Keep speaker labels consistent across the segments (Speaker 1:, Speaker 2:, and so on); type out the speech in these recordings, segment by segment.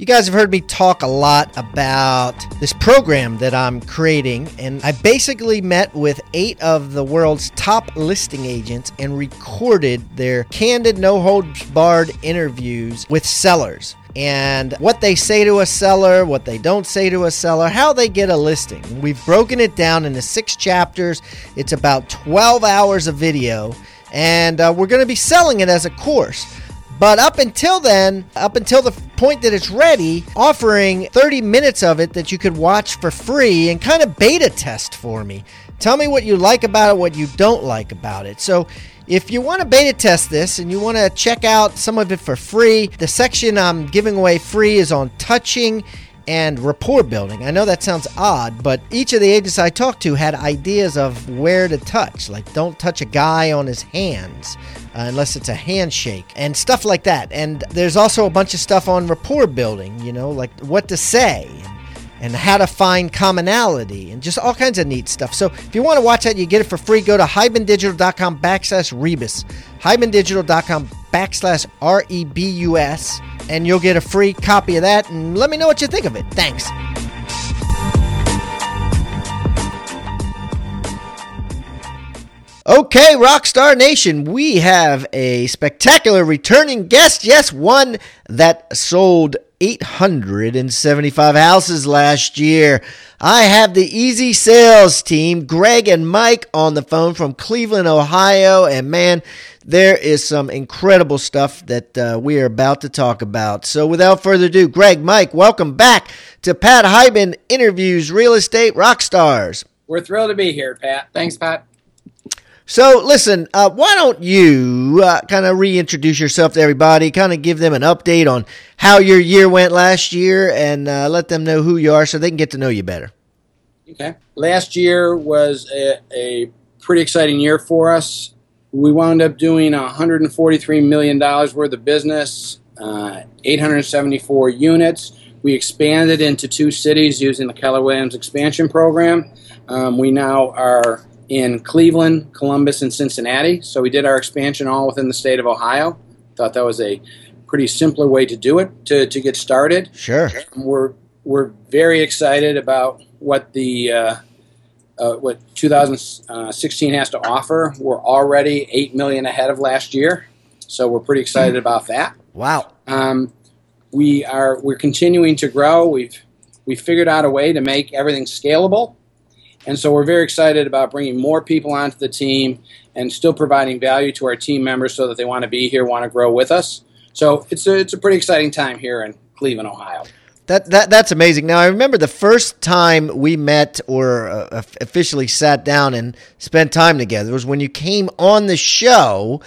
Speaker 1: You guys have heard me talk a lot about this program that I'm creating, and I basically met with eight of the world's top listing agents and recorded their candid, no holds barred interviews with sellers and what they say to a seller, what they don't say to a seller, how they get a listing. We've broken it down into six chapters. It's about 12 hours of video, and uh, we're going to be selling it as a course. But up until then, up until the point that it's ready, offering 30 minutes of it that you could watch for free and kind of beta test for me. Tell me what you like about it, what you don't like about it. So, if you want to beta test this and you want to check out some of it for free, the section I'm giving away free is on touching and rapport building. I know that sounds odd, but each of the agents I talked to had ideas of where to touch. Like, don't touch a guy on his hands uh, unless it's a handshake and stuff like that. And there's also a bunch of stuff on rapport building, you know, like what to say and how to find commonality and just all kinds of neat stuff. So if you want to watch that, you get it for free. Go to hibandigital.com backslash rebus, hibandigital.com backslash R E B U S, and you'll get a free copy of that. And let me know what you think of it. Thanks. Okay, Rockstar Nation, we have a spectacular returning guest. Yes, one that sold 875 houses last year. I have the EZ Sales team, Greg and Mike, on the phone from Cleveland, Ohio. And man, there is some incredible stuff that uh, we are about to talk about. So without further ado, Greg, Mike, welcome back to Pat Hiban Interviews Real Estate Rockstars.
Speaker 2: We're thrilled to be here, Pat.
Speaker 3: Thanks, Pat.
Speaker 1: So, listen, uh, why don't you uh, kind of reintroduce yourself to everybody, kind of give them an update on how your year went last year, and uh, let them know who you are so they can get to know you better.
Speaker 2: Okay. Last year was a, a pretty exciting year for us. We wound up doing $143 million worth of business, uh, 874 units. We expanded into two cities using the Keller Williams expansion program. Um, we now are in Cleveland, Columbus, and Cincinnati. So we did our expansion all within the state of Ohio. Thought that was a pretty simpler way to do it to, to get started.
Speaker 1: Sure.
Speaker 2: We're we're very excited about what the uh, uh, what 2016 has to offer. We're already eight million ahead of last year, so we're pretty excited about that.
Speaker 1: Wow.
Speaker 2: Um, we are we're continuing to grow. We've we figured out a way to make everything scalable. And so we're very excited about bringing more people onto the team and still providing value to our team members so that they want to be here, want to grow with us. So it's a, it's a pretty exciting time here in Cleveland, Ohio.
Speaker 1: That, that that's amazing. Now I remember the first time we met or uh, officially sat down and spent time together was when you came on the show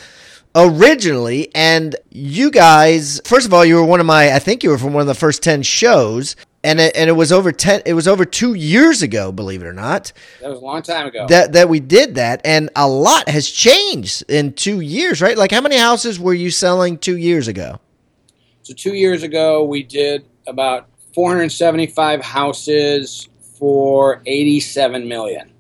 Speaker 1: originally and you guys first of all you were one of my I think you were from one of the first 10 shows and it, and it was over 10 it was over 2 years ago believe it or not
Speaker 2: that was a long time ago
Speaker 1: that that we did that and a lot has changed in 2 years right like how many houses were you selling 2 years ago
Speaker 2: so 2 years ago we did about 475 houses for 87 million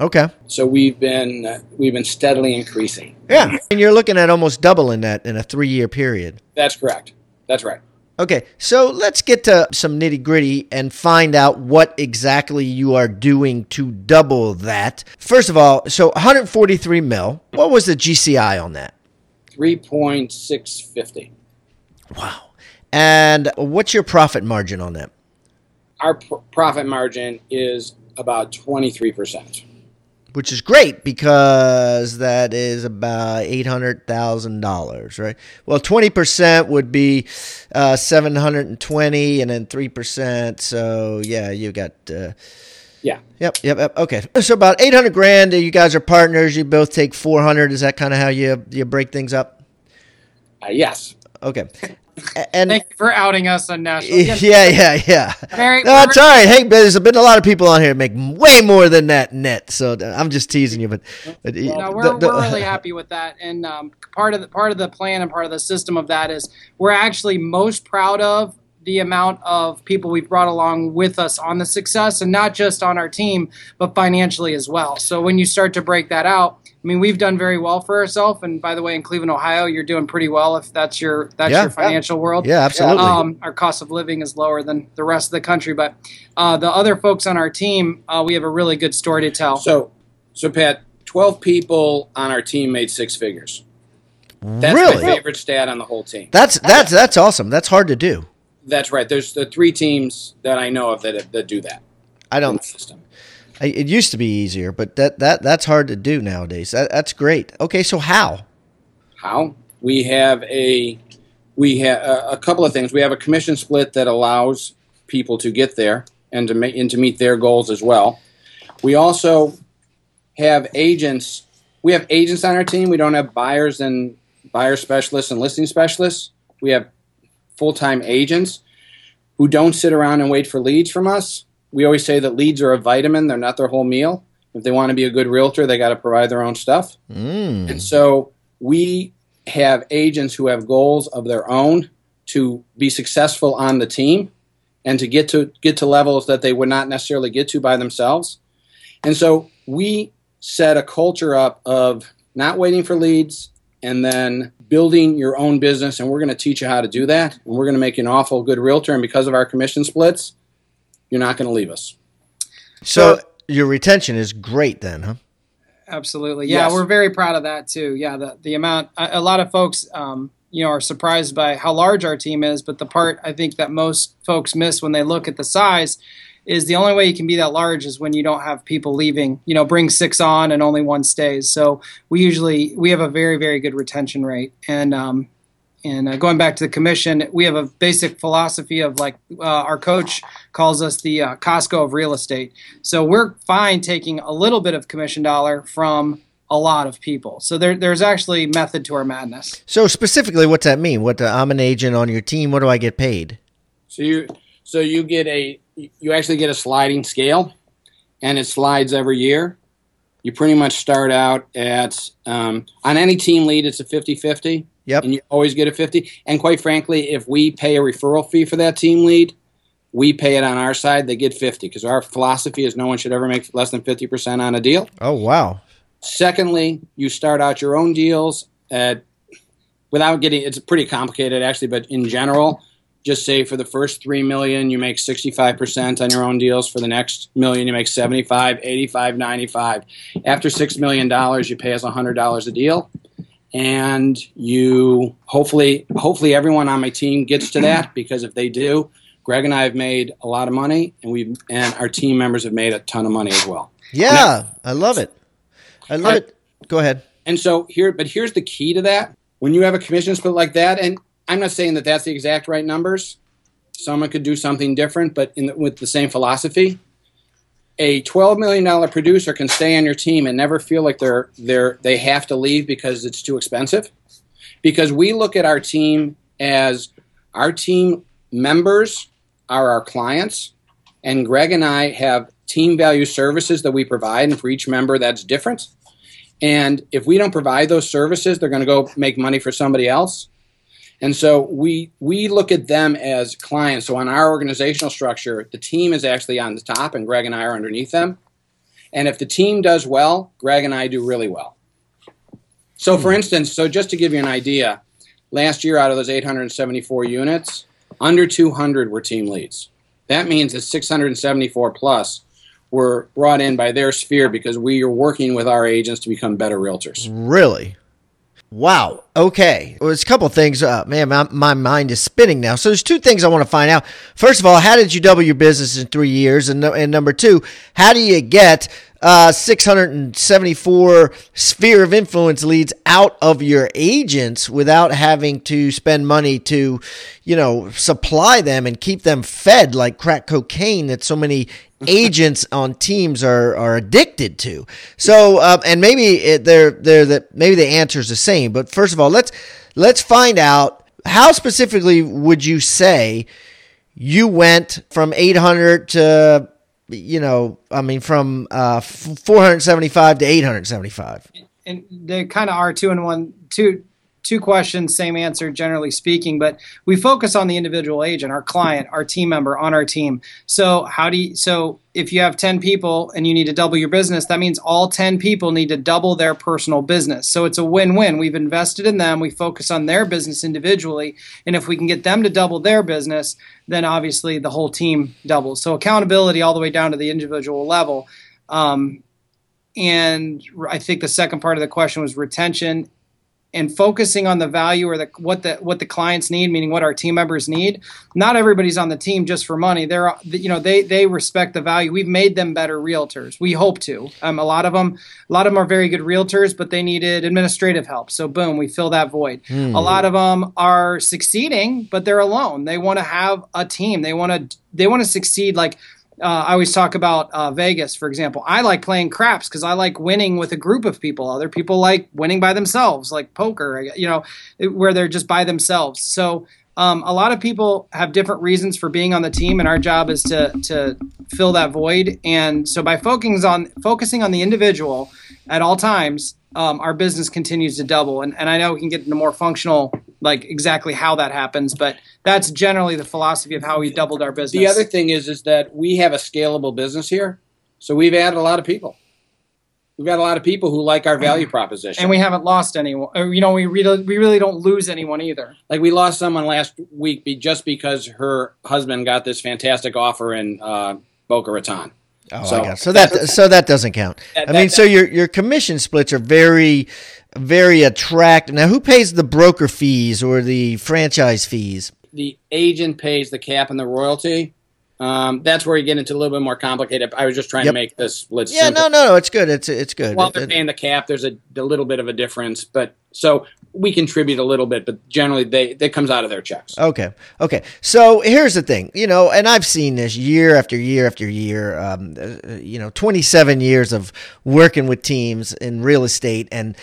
Speaker 1: Okay.
Speaker 2: So we've been uh, we've been steadily increasing.
Speaker 1: Yeah, and you're looking at almost doubling that in a three year period.
Speaker 2: That's correct. That's right.
Speaker 1: Okay, so let's get to some nitty gritty and find out what exactly you are doing to double that. First of all, so 143 mil. What was the GCI on that?
Speaker 2: 3.650.
Speaker 1: Wow. And what's your profit margin on that?
Speaker 2: Our pr- profit margin is about 23%
Speaker 1: which is great because that is about eight hundred thousand dollars, right? Well, twenty percent would be uh, seven hundred and twenty, and then three percent. So yeah, you got. Uh,
Speaker 2: yeah.
Speaker 1: Yep. Yep. Yep. Okay. So about eight hundred grand. You guys are partners. You both take four hundred. Is that kind of how you you break things up?
Speaker 2: Uh, yes.
Speaker 1: Okay. And
Speaker 3: Thank you for outing us on national.
Speaker 1: yeah, yeah, yeah.
Speaker 3: Very,
Speaker 1: No, it's all right. Hey, there's been a lot of people on here make way more than that net. So I'm just teasing you, but, but
Speaker 3: No, we're,
Speaker 1: the- the-
Speaker 3: we're really happy with that, and um, part of the part of the plan and part of the system of that is we're actually most proud of the amount of people we've brought along with us on the success, and not just on our team, but financially as well. So when you start to break that out, I mean, we've done very well for ourselves, and by the way, in Cleveland, Ohio, you're doing pretty well if that's your that's
Speaker 1: Yeah.
Speaker 3: your financial world.
Speaker 1: Yeah, absolutely.
Speaker 3: Um, our cost of living is lower than the rest of the country, but uh, the other folks on our team, uh, we have a really good story to tell.
Speaker 2: So, so Pat, twelve people on our team made six figures. That's
Speaker 1: really?
Speaker 2: my favorite stat on the whole team.
Speaker 1: That's that's that's awesome. That's hard to do.
Speaker 2: That's right. There's the three teams that I know of that that do that
Speaker 1: I don't.
Speaker 2: the system.
Speaker 1: It used to be easier, but that that that's hard to do nowadays. That, that's great. Okay, so how?
Speaker 2: How we have a we have a, a couple of things. We have a commission split that allows people to get there and to and to meet their goals as well. We also have agents. We have agents on our team. We don't have buyers and buyer specialists and listing specialists. We have full time agents who don't sit around and wait for leads from us. We always say that leads are a vitamin; they're not their whole meal. If they want to be a good realtor, they got to provide their own stuff.
Speaker 1: Mm.
Speaker 2: And so we have agents who have goals of their own to be successful on the team and to get to get to levels that they would not necessarily get to by themselves. And so we set a culture up of not waiting for leads and then building your own business and we're going to teach you how to do that and we're going to make you an awful good realtor and because of our commission splits you're not going to leave us.
Speaker 1: So your retention is great then, huh?
Speaker 3: Absolutely. Yeah,
Speaker 2: Yes.
Speaker 3: we're very proud of that too. Yeah, the, the amount, a, a lot of folks, um, you know, are surprised by how large our team is, but the part I think that most folks miss when they look at the size is the only way you can be that large is when you don't have people leaving, you know, bring six on and only one stays. So we usually, we have a very, very good retention rate. And, um, and uh, going back to the commission, we have a basic philosophy of like uh, our coach calls us the uh, Costco of real estate. So we're fine taking a little bit of commission dollar from a lot of people. So there, there's actually method to our madness.
Speaker 1: So specifically, what's that mean? What uh, I'm an agent on your team. What do I get paid?
Speaker 2: So you so you get a you actually get a sliding scale, and it slides every year. You pretty much start out at um, on any team lead, it's a 50-50,
Speaker 1: Yep.
Speaker 2: and you always get a fifty. And quite frankly, if we pay a referral fee for that team lead, we pay it on our side. They get fifty because our philosophy is no one should ever make less than fifty percent on a deal.
Speaker 1: Oh wow.
Speaker 2: Secondly, you start out your own deals at without getting it's pretty complicated actually, but in general, just say for the first 3 million you make 65% on your own deals, for the next million you make 75, 85, 95. After 6 million dollars you pay us $100 a deal. And you hopefully hopefully everyone on my team gets to that because if they do, Greg and I have made a lot of money and we and our team members have made a ton of money as well.
Speaker 1: Yeah, I love it. I love it. Go ahead.
Speaker 2: And so here, but here's the key to that. When you have a commission split like that, and I'm not saying that that's the exact right numbers. Someone could do something different, but in the, with the same philosophy. A $12 million producer can stay on your team and never feel like they're they're they have to leave because it's too expensive. Because we look at our team as our team members are our clients, and Greg and I have team value services that we provide, and for each member that's different. And if we don't provide those services, they're going to go make money for somebody else. And so we we look at them as clients. So on our organizational structure, the team is actually on the top, and Greg and I are underneath them. And if the team does well, Greg and I do really well. So for hmm. instance, so just to give you an idea, last year out of those 874 units, under 200 were team leads. That means that 674 plus were brought in by their sphere because we are working with our agents to become better realtors.
Speaker 1: Really? Wow. Okay. Well, there's a couple things. Uh, man, my, my mind is spinning now. So there's two things I want to find out. First of all, how did you double your business in three years? And, and number two, how do you get uh, 674 sphere of influence leads out of your agents without having to spend money to, you know, supply them and keep them fed like crack cocaine that so many agents on teams are are addicted to. So, um, and maybe it, they're they're the maybe the answer is the same. But first of all, let's let's find out how specifically would you say you went from 800 to you know, I mean, from uh, 475 to 875.
Speaker 3: And they kind of are two and one, two two questions, same answer, generally speaking, but we focus on the individual agent, our client, our team member on our team. So how do you, so if you have 10 people and you need to double your business, that means all 10 people need to double their personal business. So it's a win-win. We've invested in them. We focus on their business individually. And if we can get them to double their business, then obviously the whole team doubles. So accountability all the way down to the individual level. Um, and I think the second part of the question was retention and focusing on the value or the what the what the clients need, meaning what our team members need. Not everybody's on the team just for money. They're you know they they respect the value. We've made them better realtors. We hope to. Um, a lot of them a lot of them are very good realtors, but they needed administrative help. So boom, we fill that void. Mm. A lot of them are succeeding, but they're alone. They want to have a team. They want to they want to succeed like uh, I always talk about uh, Vegas, for example. I like playing craps because I like winning with a group of people. Other people like winning by themselves, like poker, you know, where they're just by themselves. So um, a lot of people have different reasons for being on the team, and our job is to to fill that void. And so by focusing on focusing on the individual at all times, um, our business continues to double. And, and I know we can get into more functional, like exactly how that happens, but that's generally the philosophy of how we doubled our business.
Speaker 2: The other thing is, is that we have a scalable business here, so we've added a lot of people. We've got a lot of people who like our value proposition,
Speaker 3: and we haven't lost anyone. you know, we really, we really don't lose anyone either.
Speaker 2: Like we lost someone last week just because her husband got this fantastic offer in uh, Boca Raton
Speaker 1: Oh, so, I guess. So that so that doesn't count. That, I mean, that, so your your commission splits are very very attractive. Now, who pays the broker fees or the franchise fees?
Speaker 2: The agent pays the cap and the royalty. Um, that's where you get into a little bit more complicated. I was just trying yep. to make this split.
Speaker 1: Yeah, simple. no, no, it's good. It's it's good.
Speaker 2: While they're paying the cap, there's a, a little bit of a difference, but so we contribute a little bit, but generally they that comes out of their checks.
Speaker 1: Okay, okay. So here's the thing, you know, and I've seen this year after year after year. Um, uh, you know, 27 years of working with teams in real estate, and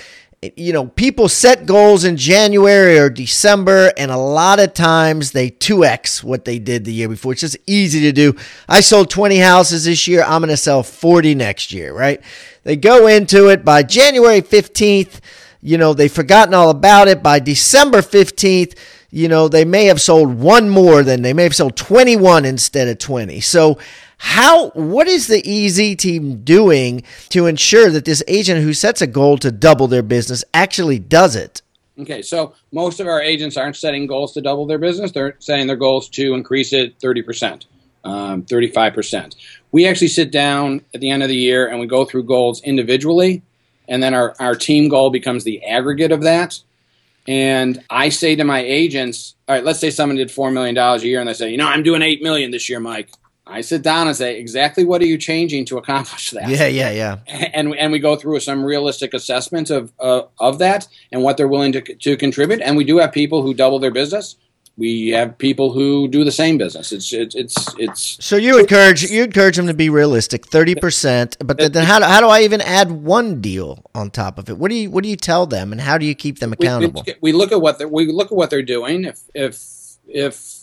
Speaker 1: you know, people set goals in January or December, and a lot of times they 2x what they did the year before. It's just easy to do. I sold 20 houses this year. I'm going to sell 40 next year, right? They go into it by January 15th. You know, they've forgotten all about it. By December 15th, you know, they may have sold one more than they may have sold 21 instead of 20. So, how what is the EZ team doing to ensure that this agent who sets a goal to double their business actually does it?
Speaker 2: Okay, so most of our agents aren't setting goals to double their business. They're setting their goals to increase it 30%, um, 35%. We actually sit down at the end of the year and we go through goals individually, and then our, our team goal becomes the aggregate of that. And I say to my agents, all right, let's say someone did $4 million a year and they say, you know, I'm doing 8 million this year, Mike. I sit down and say, exactly what are you changing to accomplish that?
Speaker 1: Yeah, yeah, yeah.
Speaker 2: And and we go through some realistic assessment of uh, of that and what they're willing to to contribute. And we do have people who double their business. We have people who do the same business. It's it's it's it's.
Speaker 1: So you encourage you encourage them to be realistic, thirty percent. But then, then how do, how do I even add one deal on top of it? What do you what do you tell them, and how do you keep them accountable?
Speaker 2: We, we, we look at what we look at what they're doing. If if if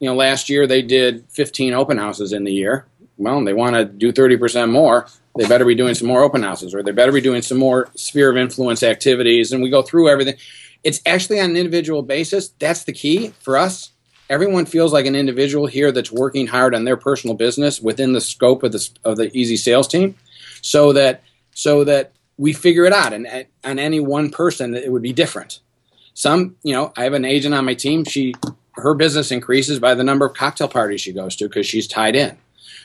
Speaker 2: you know, last year they did 15 open houses in the year. Well, they want to do 30% more. They better be doing some more open houses, or they better be doing some more sphere of influence activities. And we go through everything. It's actually on an individual basis. That's the key for us. Everyone feels like an individual here that's working hard on their personal business within the scope of the of the EZ Sales team, so that so that we figure it out. And on any one person, it would be different. Some, you know, I have an agent on my team. She her business increases by the number of cocktail parties she goes to because she's tied in.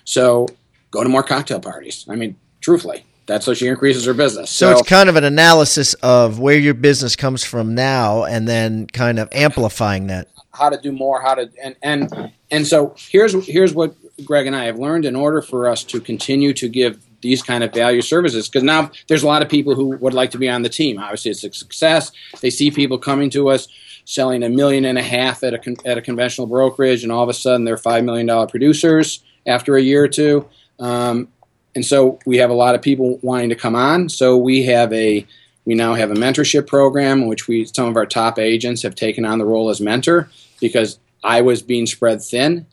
Speaker 2: So go to more cocktail parties. I mean, truthfully, that's how she increases her business.
Speaker 1: So, so, it's kind of an analysis of where your business comes from now, and then kind of amplifying that.
Speaker 2: How to do more, how to and and and so here's here's what Greg and I have learned in order for us to continue to give these kind of value services because now there's a lot of people who would like to be on the team. Obviously, it's a success. They see people coming to us selling a million and a half at a, con- at a conventional brokerage, and all of a sudden they're $5 million producers after a year or two. Um, and so we have a lot of people wanting to come on. So we have a We now have a mentorship program in which we some of our top agents have taken on the role as mentor because I was being spread thin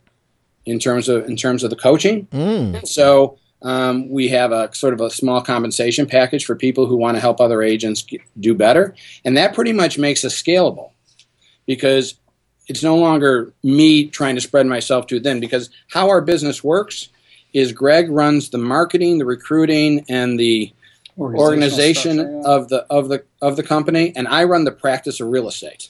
Speaker 2: in terms of in terms of the coaching.
Speaker 1: Mm.
Speaker 2: So um, we have a sort of a small compensation package for people who want to help other agents get, do better, and that pretty much makes us scalable because it's no longer me trying to spread myself too thin. Because how our business works is Greg runs the marketing, the recruiting, and the organization
Speaker 3: structure, yeah.
Speaker 2: of the of the of the company, and I run the practice of real estate.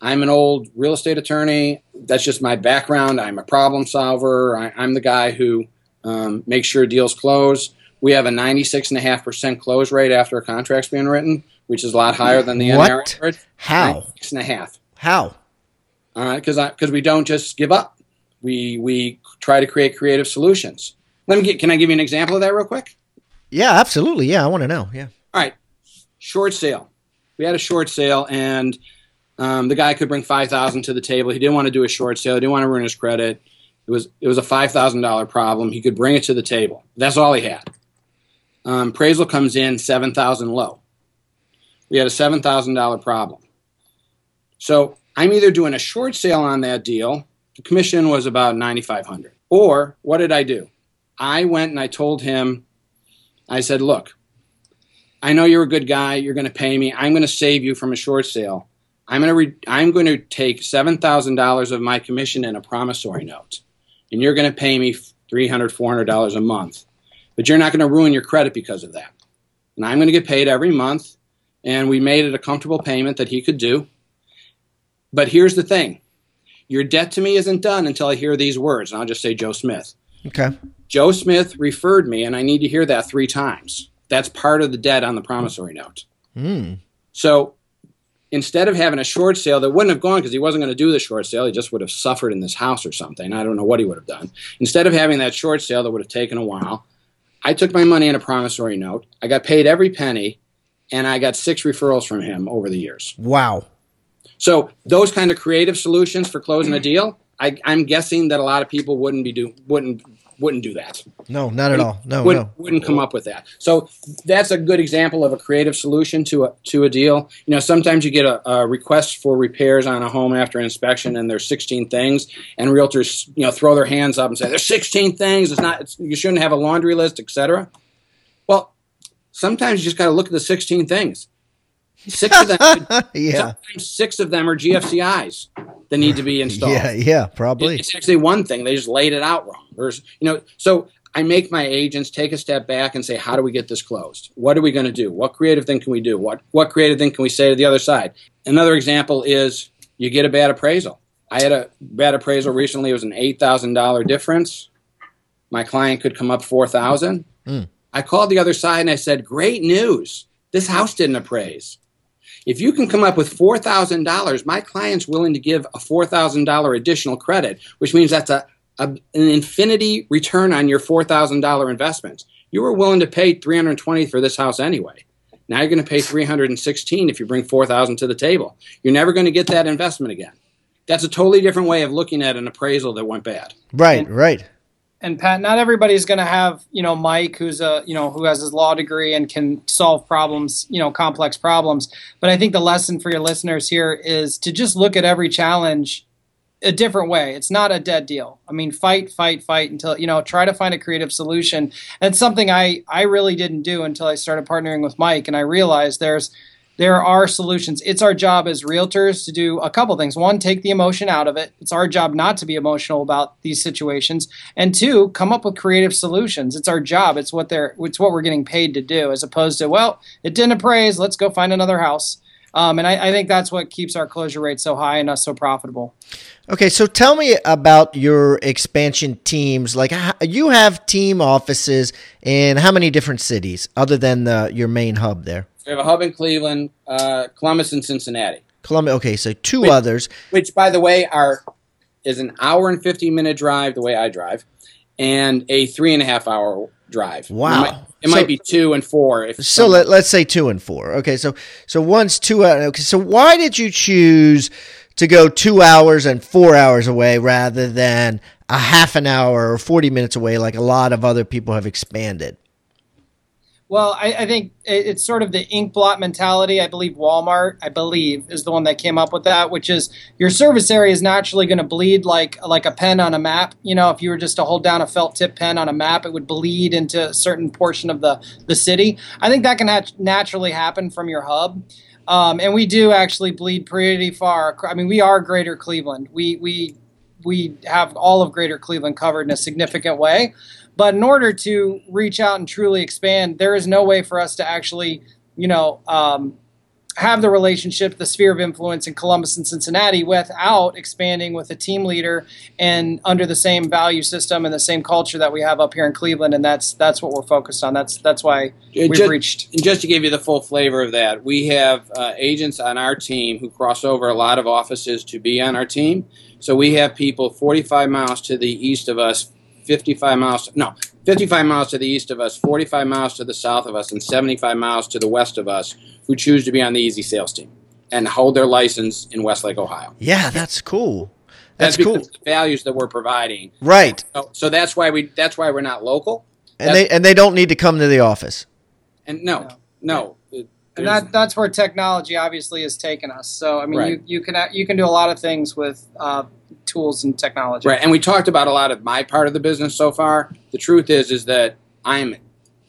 Speaker 2: I'm an old real estate attorney. That's just my background. I'm a problem solver. I, I'm the guy who um, makes sure deals close. We have a 96.5% close rate after a contract's been written, which is a lot higher than the
Speaker 1: What?
Speaker 2: NAR average.
Speaker 1: How?
Speaker 2: Six and a half.
Speaker 1: How?
Speaker 2: All right, because because we don't just give up. We we try to create creative solutions. Let me get. Can I give you an example of that real quick?
Speaker 1: Yeah, absolutely. Yeah, I want to know. Yeah.
Speaker 2: All right, short sale. We had a short sale, and um, the guy could bring five thousand to the table. He didn't want to do a short sale. He didn't want to ruin his credit. It was it was a five thousand dollar problem. He could bring it to the table. That's all he had. Um, appraisal comes in seven thousand low. We had a seven thousand dollar problem. So I'm either doing a short sale on that deal. The commission was about ninety five hundred. Or what did I do? I went and I told him. I said, "Look, I know you're a good guy. You're going to pay me. I'm going to save you from a short sale. I'm going to re- I'm going to take seven thousand dollars of my commission in a promissory note, and you're going to pay me three hundred, four hundred dollars a month. But you're not going to ruin your credit because of that. And I'm going to get paid every month. And we made it a comfortable payment that he could do. But here's the thing: your debt to me isn't done until I hear these words. And I'll just say Joe Smith.
Speaker 1: Okay.
Speaker 2: Joe Smith referred me, and I need to hear that three times. That's part of the debt on the promissory note.
Speaker 1: Mm.
Speaker 2: So instead of having a short sale that wouldn't have gone because he wasn't going to do the short sale, he just would have suffered in this house or something. I don't know what he would have done. Instead of having that short sale that would have taken a while, I took my money in a promissory note. I got paid every penny, and I got six referrals from him over the years.
Speaker 1: Wow.
Speaker 2: So those kind of creative solutions for closing a deal, I, I'm guessing that a lot of people wouldn't be do wouldn't wouldn't do that.
Speaker 1: No, not at all. No,
Speaker 2: wouldn't,
Speaker 1: no.
Speaker 2: wouldn't come up with that. So that's a good example of a creative solution to a to a deal. You know, sometimes you get a, a request for repairs on a home after inspection, and there's 16 things, and realtors you know throw their hands up and say there's 16 things. It's not. It's, you shouldn't have a laundry list, etc. Well, sometimes you just got to look at the 16 things. Six of them,
Speaker 1: yeah.
Speaker 2: six of them are GFCIs that need to be installed.
Speaker 1: Yeah, yeah, probably.
Speaker 2: It's actually one thing. They just laid it out wrong. There's, you know, so I make my agents take a step back and say, how do we get this closed? What are we going to do? What creative thing can we do? What what creative thing can we say to the other side? Another example is you get a bad appraisal. I had a bad appraisal recently. It was an eight thousand dollar difference. My client could come up four thousand.
Speaker 1: Mm.
Speaker 2: I called the other side and I said, "Great news! This house didn't appraise. If you can come up with four thousand dollars, my client's willing to give a four thousand dollar additional credit, which means that's a, a an infinity return on your four thousand dollar investment. You were willing to pay three hundred twenty for this house anyway. Now you're going to pay three hundred and sixteen if you bring four thousand to the table. You're never going to get that investment again. That's a totally different way of looking at an appraisal that went bad.
Speaker 1: Right, right.
Speaker 3: And Pat, not everybody's going to have, you know, Mike, who's a, you know, who has his law degree and can solve problems, you know, complex problems. But I think the lesson for your listeners here is to just look at every challenge a different way. It's not a dead deal. I mean, fight, fight, fight until, you know, try to find a creative solution. And it's something I, I really didn't do until I started partnering with Mike. And I realized there's, there are solutions. It's our job as realtors to do a couple things. One, take the emotion out of it. It's our job not to be emotional about these situations. And two, come up with creative solutions. It's our job. It's what they're it's what we're getting paid to do, as opposed to, well, it didn't appraise, let's go find another house. Um, and I, I think that's what keeps our closure rate so high and us so profitable.
Speaker 1: Okay, so tell me about your expansion teams. Like you have team offices in how many different cities other than the, your main hub there?
Speaker 2: We have a hub in Cleveland, uh, Columbus, and Cincinnati.
Speaker 1: Columbus. Okay, so two
Speaker 2: Wait.
Speaker 1: others.
Speaker 2: which by the way are is an hour and 15 minute drive the way i drive and a three and a half hour drive
Speaker 1: Wow.
Speaker 2: it might, it
Speaker 1: So-
Speaker 2: might be two and four if
Speaker 1: So let, let's say two and four. Okay, so so one's two. hou- Okay, so why did you choose to go two hours and four hours away rather than a half an hour or forty minutes away, like a lot of other people have expanded?
Speaker 3: Well, I, I, think it's sort of the ink blot mentality. I believe Walmart, I believe, is the one that came up with that, which is your service area is naturally going to bleed like like a pen on a map. You know, if you were just to hold down a felt tip pen on a map, it would bleed into a certain portion of the the city. I think that can nat- naturally happen from your hub. Um, and we do actually bleed pretty far. I mean, we are Greater Cleveland. We we we have all of Greater Cleveland covered in a significant way. But in order to reach out and truly expand, there is no way for us to actually, you know, um, have the relationship, the sphere of influence in Columbus and Cincinnati without expanding with a team leader and under the same value system and the same culture that we have up here in Cleveland. And that's that's what we're focused on. That's that's why we've
Speaker 2: just,
Speaker 3: reached.
Speaker 2: And just to give you the full flavor of that, we have uh, agents on our team who cross over a lot of offices to be on our team. So we have people 45 miles to the east of us 55 miles, no, 55 miles to the east of us, 45 miles to the south of us, and 75 miles to the west of us who choose to be on the EZ Sales team and hold their license in Westlake, Ohio.
Speaker 1: Yeah, that's cool.
Speaker 2: That's, that's cool. The values that we're providing.
Speaker 1: Right.
Speaker 2: So, so, that's why we that's why we're not local.
Speaker 1: And that's, they and they don't need to come to the office.
Speaker 2: And no, no. no
Speaker 3: and that that's where technology obviously has taken us. So I mean, right. you, you can you can do a lot of things with uh, tools and technology.
Speaker 2: Right, and we talked about a lot of my part of the business so far. The truth is, is that I'm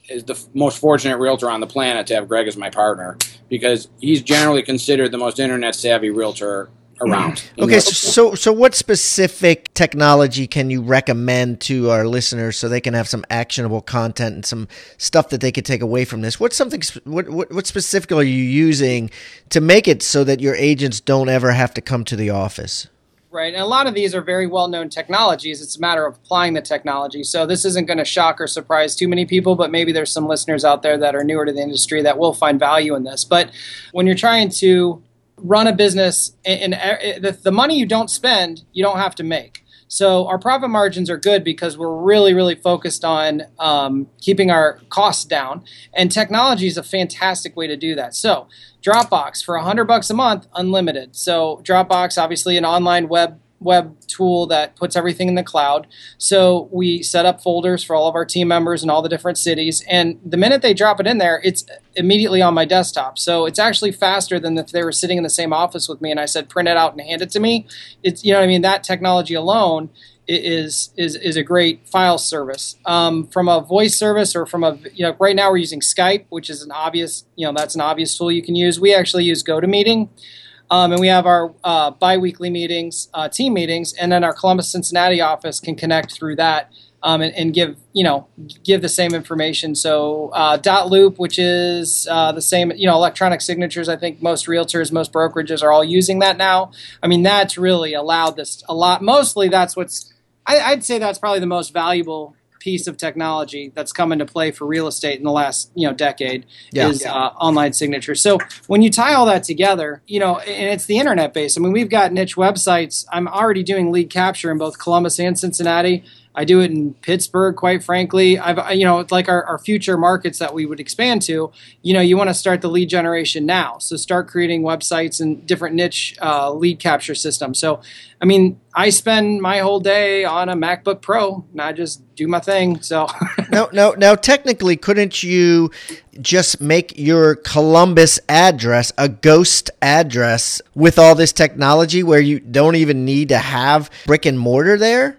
Speaker 2: is the most fortunate realtor on the planet to have Greg as my partner because he's generally considered the most internet savvy realtor around.
Speaker 1: Okay, so so what specific technology can you recommend to our listeners so they can have some actionable content and some stuff that they could take away from this? What's something what what, what specifically are you using to make it so that your agents don't ever have to come to the office?
Speaker 3: right? And a lot of these are very well known technologies. It's a matter of applying the technology. So this isn't going to shock or surprise too many people, but maybe there's some listeners out there that are newer to the industry that will find value in this. But when you're trying to run a business and, and the, the money you don't spend, you don't have to make. So our profit margins are good because we're really, really focused on um, keeping our costs down, and technology is a fantastic way to do that. So Dropbox for 100 bucks a month, unlimited. So Dropbox, obviously an online web web tool that puts everything in the cloud. So we set up folders for all of our team members in all the different cities. And the minute they drop it in there, it's immediately on my desktop. So it's actually faster than if they were sitting in the same office with me and I said, print it out and hand it to me. It's, you know I mean? That technology alone is is is a great file service. Um, from a voice service or from a you know right now we're using Skype, which is an obvious you know that's an obvious tool you can use. We actually use GoToMeeting. Um, and we have our uh, biweekly meetings, uh, team meetings, and then our Columbus Cincinnati office can connect through that um, and, and, give you know give the same information. So uh, dotloop, which is uh, the same, you know, electronic signatures. I think most realtors, most brokerages are all using that now. I mean, that's really allowed this a lot. Mostly, that's what's I, I'd say that's probably the most valuable piece of technology that's come into play for real estate in the last you know decade yeah. is uh, online signature. So when you tie all that together, you know, and it's the internet base. I mean, we've got niche websites. I'm already doing lead capture in both Columbus and Cincinnati. I do it in Pittsburgh, quite frankly. I've, you know, like our, our future markets that we would expand to, you know, you want to start the lead generation now. So start creating websites and different niche uh, lead capture systems. So, I mean, I spend my whole day on a MacBook Pro and I just do my thing. So
Speaker 1: no, no, now, technically, couldn't you just make your Columbus address a ghost address with all this technology where you don't even need to have brick and mortar there?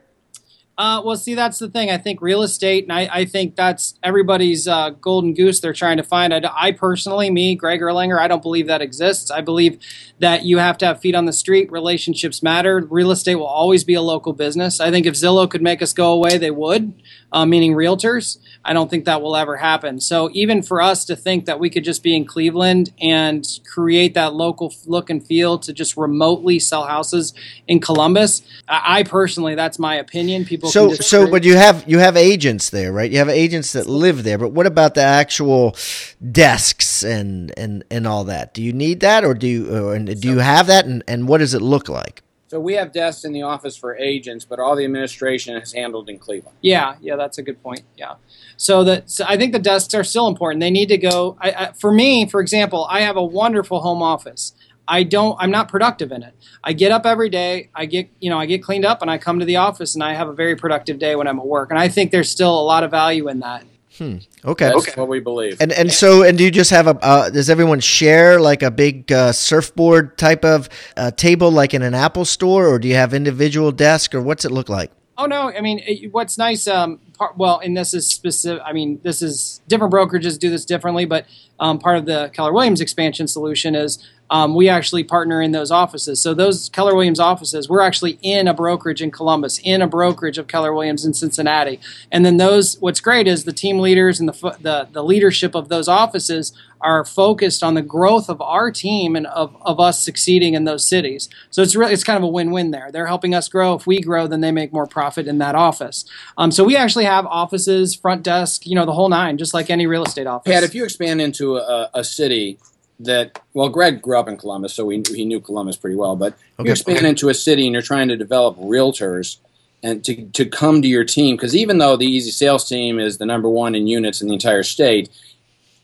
Speaker 3: Uh, well, see, that's the thing. I think real estate, and I, I think that's everybody's uh, golden goose they're trying to find. I, I, personally, me, Greg Erlanger, I don't believe that exists. I believe that you have to have feet on the street. Relationships matter. Real estate will always be a local business. I think if Zillow could make us go away, they would, uh, meaning realtors. I don't think that will ever happen. So even for us to think that we could just be in Cleveland and create that local look and feel to just remotely sell houses in Columbus, I, I personally, that's my opinion. People.
Speaker 1: So so, but you have you have agents there, right? You have agents that live there. But what about the actual desks and and and all that? Do you need that, or do you or, and do you have that, and and what does it look like?
Speaker 2: So we have desks in the office for agents, but all the administration is handled in Cleveland.
Speaker 3: Yeah, yeah, that's a good point. Yeah. So that so I think the desks are still important. They need to go. I, I, for me, for example, I have a wonderful home office. I don't. I'm not productive in it. I get up every day. I get you know I get cleaned up and I come to the office and I have a very productive day when I'm at work. And I think there's still a lot of value in that.
Speaker 1: Okay.
Speaker 2: That's what we believe.
Speaker 1: And and so and do you just have a uh, does everyone share like a big uh, surfboard type of uh, table like in an Apple store or do you have individual desk or what's it look like?
Speaker 3: Oh no, I mean, it, what's nice, um, part, well, and this is specific. I mean, this is different brokerages do this differently, but um, part of the Keller Williams expansion solution is um, we actually partner in those offices. So those Keller Williams offices, we're actually in a brokerage in Columbus, in a brokerage of Keller Williams in Cincinnati, and then those. What's great is the team leaders and the the, the leadership of those offices are focused on the growth of our team and of, of us succeeding in those cities. So it's really it's kind of a win-win there. They're helping us grow. If we grow, then they make more profit in that office. Um, so we actually have offices, front desk, you know, the whole nine, just like any real estate office.
Speaker 2: Pat, if you expand into a, a city that, well, Greg grew up in Columbus, so we, he knew Columbus pretty well. But
Speaker 1: Okay.
Speaker 2: you expand into a city and you're trying to develop realtors and to, to come to your team, because even though the EZ Sales team is the number one in units in the entire state,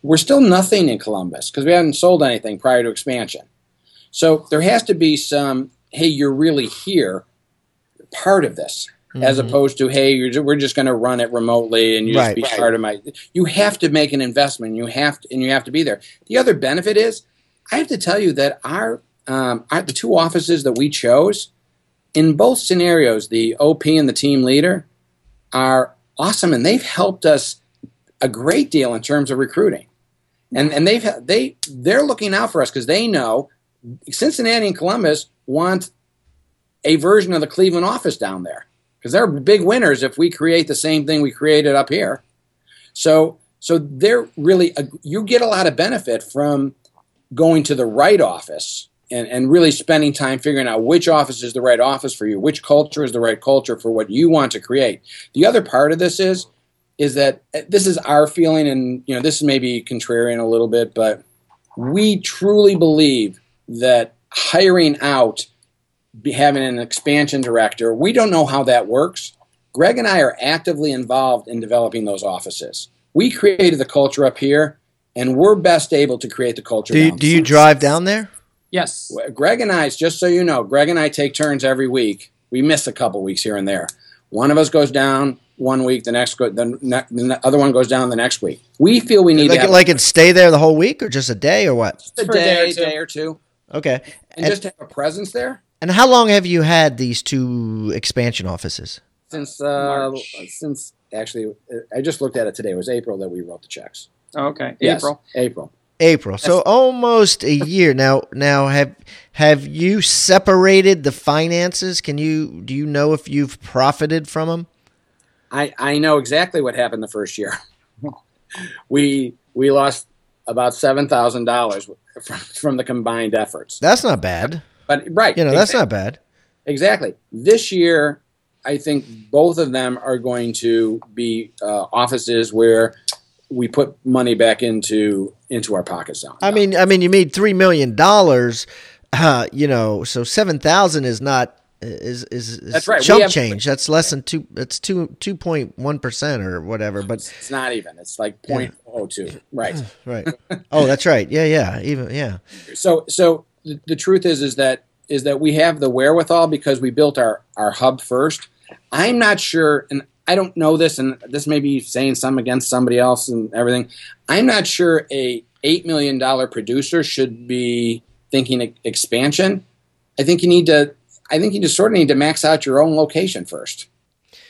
Speaker 2: we're still nothing in Columbus because we haven't sold anything prior to expansion. So there has to be some, hey, you're really here, part of this, as
Speaker 1: Mhm.
Speaker 2: opposed to, hey, you're, ju- we're just going to run it remotely and you just be
Speaker 1: Right.
Speaker 2: part of my. You have to make an investment. You have to, and you have to be there. The other benefit is, I have to tell you that our, um, our the two offices that we chose, in both scenarios, the OP and the team leader, are awesome, and they've helped us a great deal in terms of recruiting. And and they've they they're looking out for us because they know Cincinnati and Columbus want a version of the Cleveland office down there because they're big winners if we create the same thing we created up here. So so they're really a, you get a lot of benefit from going to the right office and, and really spending time figuring out which office is the right office for you, which culture is the right culture for what you want to create. The other part of this is is that uh, this is our feeling, and you know this may be contrarian a little bit, but we truly believe that hiring out, having an expansion director, we don't know how that works. Greg and I are actively involved in developing those offices. We created the culture up here, and we're best able to create the culture.
Speaker 1: Do you,
Speaker 2: down
Speaker 1: do you drive down there?
Speaker 3: yes.
Speaker 2: Greg and I, just so you know, Greg and I take turns every week. We miss a couple weeks here and there. One of us goes down one week, the next go, the, ne- the other one goes down the next week. We feel we need
Speaker 1: Like
Speaker 2: to have
Speaker 1: like and stay there the whole week or just a day or what?
Speaker 2: a
Speaker 3: For a day or
Speaker 2: day,
Speaker 3: two.
Speaker 2: day or two,
Speaker 1: Okay.
Speaker 2: and,
Speaker 1: And,
Speaker 2: just have a presence there
Speaker 1: and how long have you had these two expansion offices?
Speaker 2: since uh,
Speaker 3: March.
Speaker 2: since actually uh, I just looked at it today. It was April that we wrote the checks.
Speaker 3: Oh, okay.
Speaker 2: Yes,
Speaker 3: April.
Speaker 2: April.
Speaker 1: April. So almost a year. Now now have have you separated the finances? Can you do you know if you've profited from them?
Speaker 2: I, I know exactly what happened the first year. we we lost about seven thousand dollars from, from the combined efforts.
Speaker 1: That's not bad.
Speaker 2: But right,
Speaker 1: You know, that's
Speaker 2: exactly.
Speaker 1: not bad.
Speaker 2: Exactly. This year, I think both of them are going to be uh, offices where we put money back into into our pockets. Now.
Speaker 1: I mean, I mean, you made three million dollars. Uh, you know, so seven thousand is not is is, is
Speaker 2: That's right.
Speaker 1: Chump
Speaker 2: have-
Speaker 1: change. That's less than two. That's two two point one percent or whatever. But
Speaker 2: it's not even. It's like point oh two. Right.
Speaker 1: right. Oh, that's right. Yeah, yeah. Even yeah.
Speaker 2: So so the, the truth is is that is that we have the wherewithal because we built our our hub first. I'm not sure, and I don't know this, and this may be saying some against somebody else and everything. I'm not sure a eight million dollar producer should be thinking expansion. I think you need to. I think you just sort of need to max out your own location first.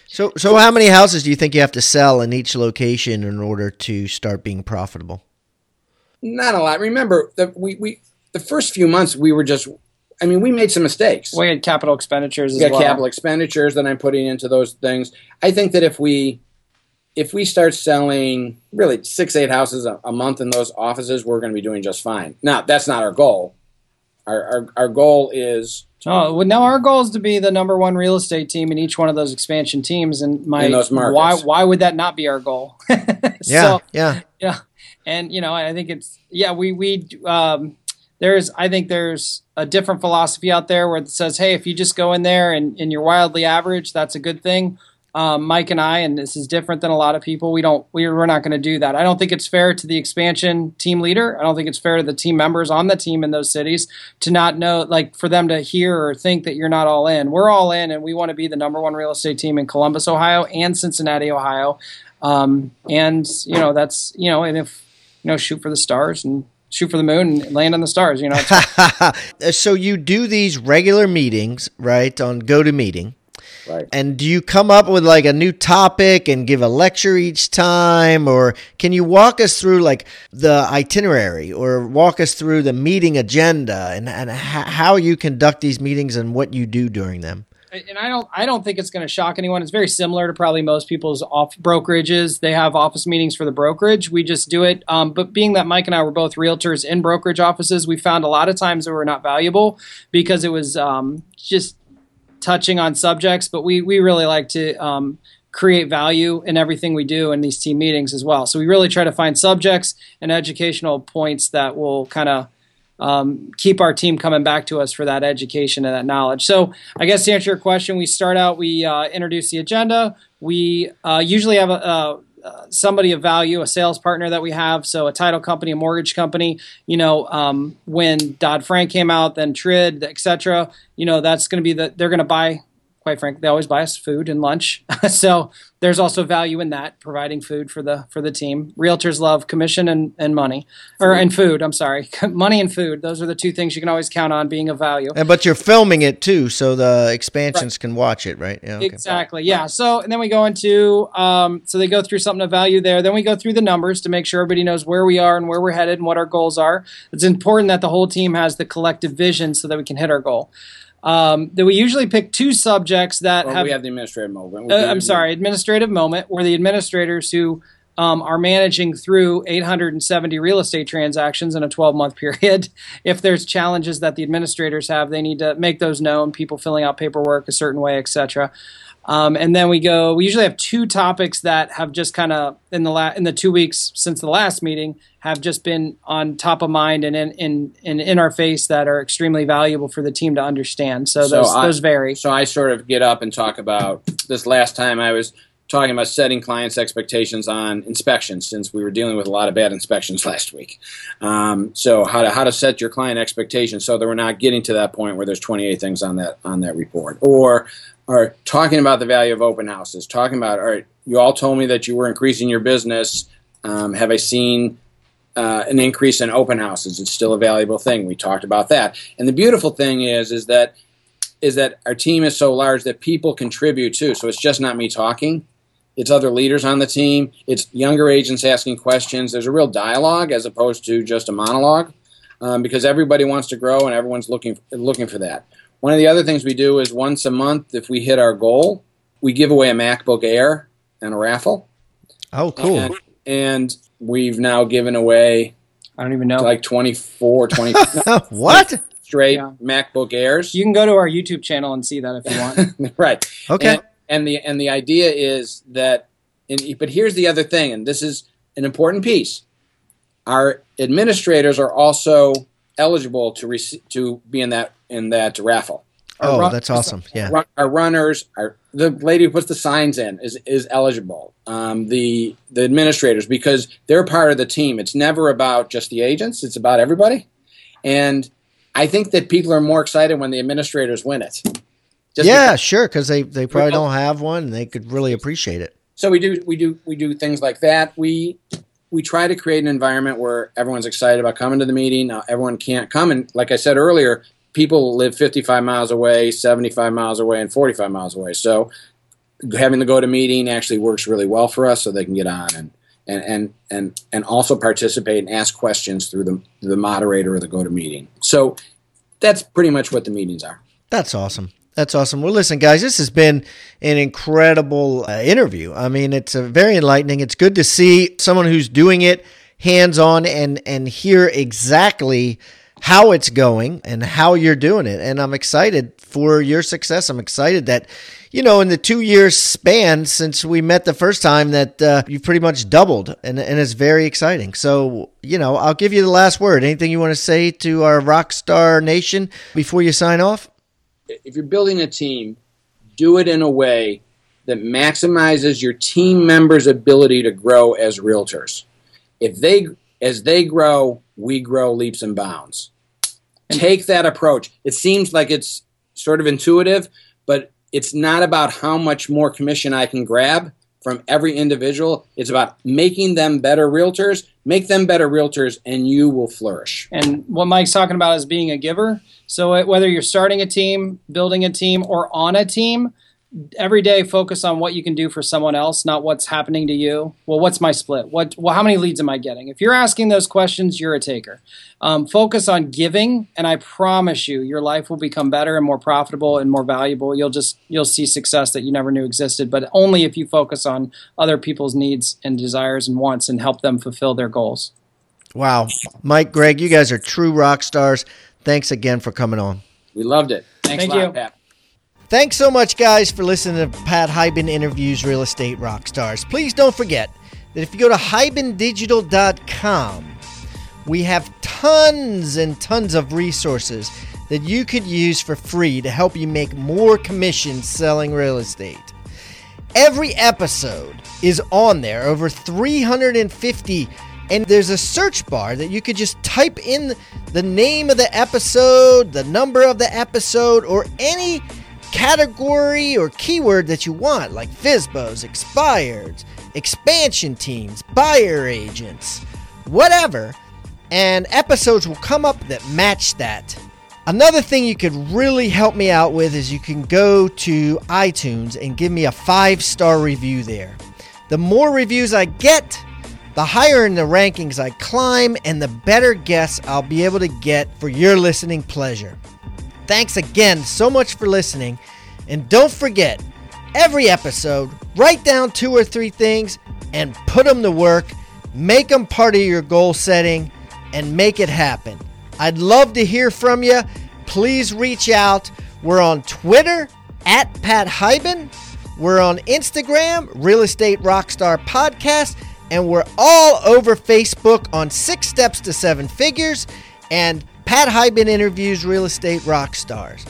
Speaker 1: So so how many houses do you think you have to sell in each location in order to start being profitable?
Speaker 2: Not a lot. Remember that we, we the first few months we were just. I mean, we made some mistakes.
Speaker 3: We had capital expenditures
Speaker 2: we
Speaker 3: as
Speaker 2: got
Speaker 3: well.
Speaker 2: capital expenditures that I'm putting into those things. I think that if we if we start selling really six eight houses a, a month in those offices, we're going to be doing just fine. Now that's not our goal. Our our, our goal is
Speaker 3: Oh, well, now our goal is to be the number one real estate team in each one of those expansion teams, and my
Speaker 2: In those markets.
Speaker 3: why why would that not be our goal?
Speaker 1: Yeah,
Speaker 3: So,
Speaker 1: yeah.
Speaker 3: yeah, and you know, I think it's yeah, we we um, there's I think there's a different philosophy out there where it says, hey, if you just go in there and, and you're wildly average, that's a good thing. um, Mike and I, and this is different than a lot of people. We don't, we're, we're not going to do that. I don't think it's fair to the expansion team leader. I don't think it's fair to the team members on the team in those cities to not know, like, for them to hear or think that you're not all in. We're all in, and we want to be the number one real estate team in Columbus, Ohio, and Cincinnati, Ohio. Um, and you know, that's you know, and if you know, shoot for the stars and shoot for the moon and land on the stars. You
Speaker 1: know. so you do these regular meetings, right? On GoToMeeting
Speaker 2: Right.
Speaker 1: And do you come up with like a new topic and give a lecture each time? Or can you walk us through like the itinerary or walk us through the meeting agenda and, and how you conduct these meetings and what you do during them?
Speaker 3: And I don't I don't think it's going to shock anyone. It's very similar to probably most people's off brokerages. They have office meetings for the brokerage. We just do it. Um, but being that Mike and I were both realtors in brokerage offices, we found a lot of times they were not valuable because it was um, just touching on subjects, but we we really like to um, create value in everything we do in these team meetings as well. So we really try to find subjects and educational points that will kind of um, keep our team coming back to us for that education and that knowledge. So I guess to answer your question, we start out, we uh, introduce the agenda. We uh, usually have a, a uh, somebody of value, a sales partner that we have, so a title company, a mortgage company. You know, um, when Dodd Frank came out, then TRID, etc. You know, that's going to be the they're going to buy quite frankly, they always buy us food and lunch. so there's also value in that, providing food for the for the team. Realtors love commission and, and money, or and food. I'm sorry, money and food. Those are the two things you can always count on being of value.
Speaker 1: And but you're filming it too, so the expansions right. can watch it, right?
Speaker 3: Yeah, okay. Exactly. Yeah. So and then we go into um, so they go through something of value there. Then we go through the numbers to make sure everybody knows where we are and where we're headed and what our goals are. It's important that the whole team has the collective vision so that we can hit our goal. Um, that we usually pick two subjects that
Speaker 2: well,
Speaker 3: have.
Speaker 2: We have the administrative moment.
Speaker 3: Uh, I'm sorry, administrative moment, where the administrators who um, are managing through 870 real estate transactions in a 12 month period. If there's challenges that the administrators have, they need to make those known. People filling out paperwork a certain way, etc. Um, and then we go. We usually have two topics that have just kind of in the la- in the two weeks since the last meeting have just been on top of mind and in in, in, in our face that are extremely valuable for the team to understand. So, so those I, those vary.
Speaker 2: So I sort of get up and talk about this. Last time I was talking about setting clients' expectations on inspections, since we were dealing with a lot of bad inspections last week. Um, so how to how to set your client expectations so that we're not getting to that point where there's 28 things on that on that report or are talking about the value of open houses, talking about, all right, you all told me that you were increasing your business. Um, have I seen uh, an increase in open houses? It's still a valuable thing. We talked about that. And the beautiful thing is, is that is that our team is so large that people contribute too. So it's just not me talking. It's other leaders on the team. It's younger agents asking questions. There's a real dialogue as opposed to just a monologue, um, because everybody wants to grow and everyone's looking looking for that. One of the other things we do is once a month, if we hit our goal, we give away a MacBook Air and a raffle.
Speaker 1: Oh, cool.
Speaker 2: And, and we've now given away,
Speaker 3: I don't even know,
Speaker 2: like 24, 20.
Speaker 1: what?
Speaker 2: Straight yeah. MacBook Airs.
Speaker 3: You can go to our YouTube channel and see that if you
Speaker 2: want. right.
Speaker 1: Okay.
Speaker 2: And, and, the and the idea is that, but here's the other thing, and this is an important piece. Our administrators are also eligible to rec- to be in that in that raffle.
Speaker 1: oh, run- that's awesome! Yeah,
Speaker 2: our runners, our the lady who puts the signs in is is eligible. Um, the the administrators because they're part of the team. It's never about just the agents; it's about everybody. And I think that people are more excited when the administrators win it.
Speaker 1: Just yeah, because, sure, because they, they probably don't have one, and they could really appreciate it.
Speaker 2: So we do we do we do things like that. We we try to create an environment where everyone's excited about coming to the meeting. Now, everyone can't come, and like I said earlier, people live 55 miles away, 75 miles away, and 45 miles away. So having the GoToMeeting actually works really well for us, so they can get on and and and and, and also participate and ask questions through the the moderator of the GoToMeeting. So that's pretty much what the meetings are.
Speaker 1: That's awesome. That's awesome. Well, listen, guys, this has been an incredible uh, interview. I mean, it's a very enlightening. It's good to see someone who's doing it hands on and and hear exactly how it's going and how you're doing it. And I'm excited for your success. I'm excited that you know in the two years span since we met the first time that uh, you've pretty much doubled, and and it's very exciting. So you know, I'll give you the last word. Anything you want to say to our rock star Nation before you sign off?
Speaker 2: If you're building a team, do it in a way that maximizes your team members' ability to grow as realtors. If they as they grow, we grow leaps and bounds. Take that approach. It seems like it's sort of intuitive, but it's not about how much more commission I can grab from every individual. It's about making them better realtors. Make them better realtors, and you will flourish.
Speaker 3: And what Mike's talking about is being a giver. So uh, whether you're starting a team, building a team, or on a team, every day focus on what you can do for someone else, not what's happening to you. Well, what's my split? What? Well, how many leads am I getting? If you're asking those questions, you're a taker. Um, focus on giving, and I promise you, your life will become better and more profitable and more valuable. You'll just you'll see success that you never knew existed, but only if you focus on other people's needs and desires and wants and help them fulfill their goals.
Speaker 1: Wow, Mike, Greg, you guys are true rock stars. Thanks again for coming on.
Speaker 2: We loved it. Thanks
Speaker 3: Thank
Speaker 2: a lot,
Speaker 3: you.
Speaker 2: Pat.
Speaker 1: Thanks so much, guys, for listening to Pat Hiban interviews real estate rock stars. Please don't forget that if you go to hibandigital.com, we have tons and tons of resources that you could use for free to help you make more commissions selling real estate. Every episode is on there, over 350 and there's a search bar that you could just type in the name of the episode, the number of the episode, or any category or keyword that you want, like FSBOs, expireds, expansion teams, buyer agents, whatever, and episodes will come up that match that. Another thing you could really help me out with is you can go to iTunes and give me a five star review there. The more reviews I get, the higher in the rankings I climb, and the better guests I'll be able to get for your listening pleasure. Thanks again so much for listening. And don't forget, every episode, write down two or three things and put them to work. Make them part of your goal setting and make it happen. I'd love to hear from you. Please reach out. We're on Twitter at Pat Hiban. We're on Instagram, Real Estate Rockstar Podcast. And we're all over Facebook on Six Steps to Seven Figures and Pat Hiban interviews real estate rock stars.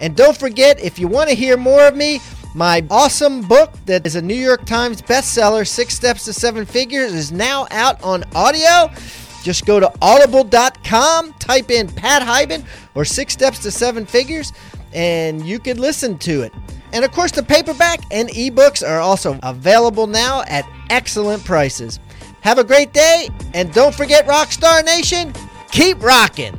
Speaker 1: And don't forget, if you want to hear more of me, my awesome book that is a New York Times bestseller, Six Steps to Seven Figures, is now out on audio. Just go to audible.com, type in Pat Hiban or Six Steps to Seven Figures, and you can listen to it. And of course, the paperback and ebooks are also available now at excellent prices. Have a great day, and don't forget, Rockstar Nation, keep rocking.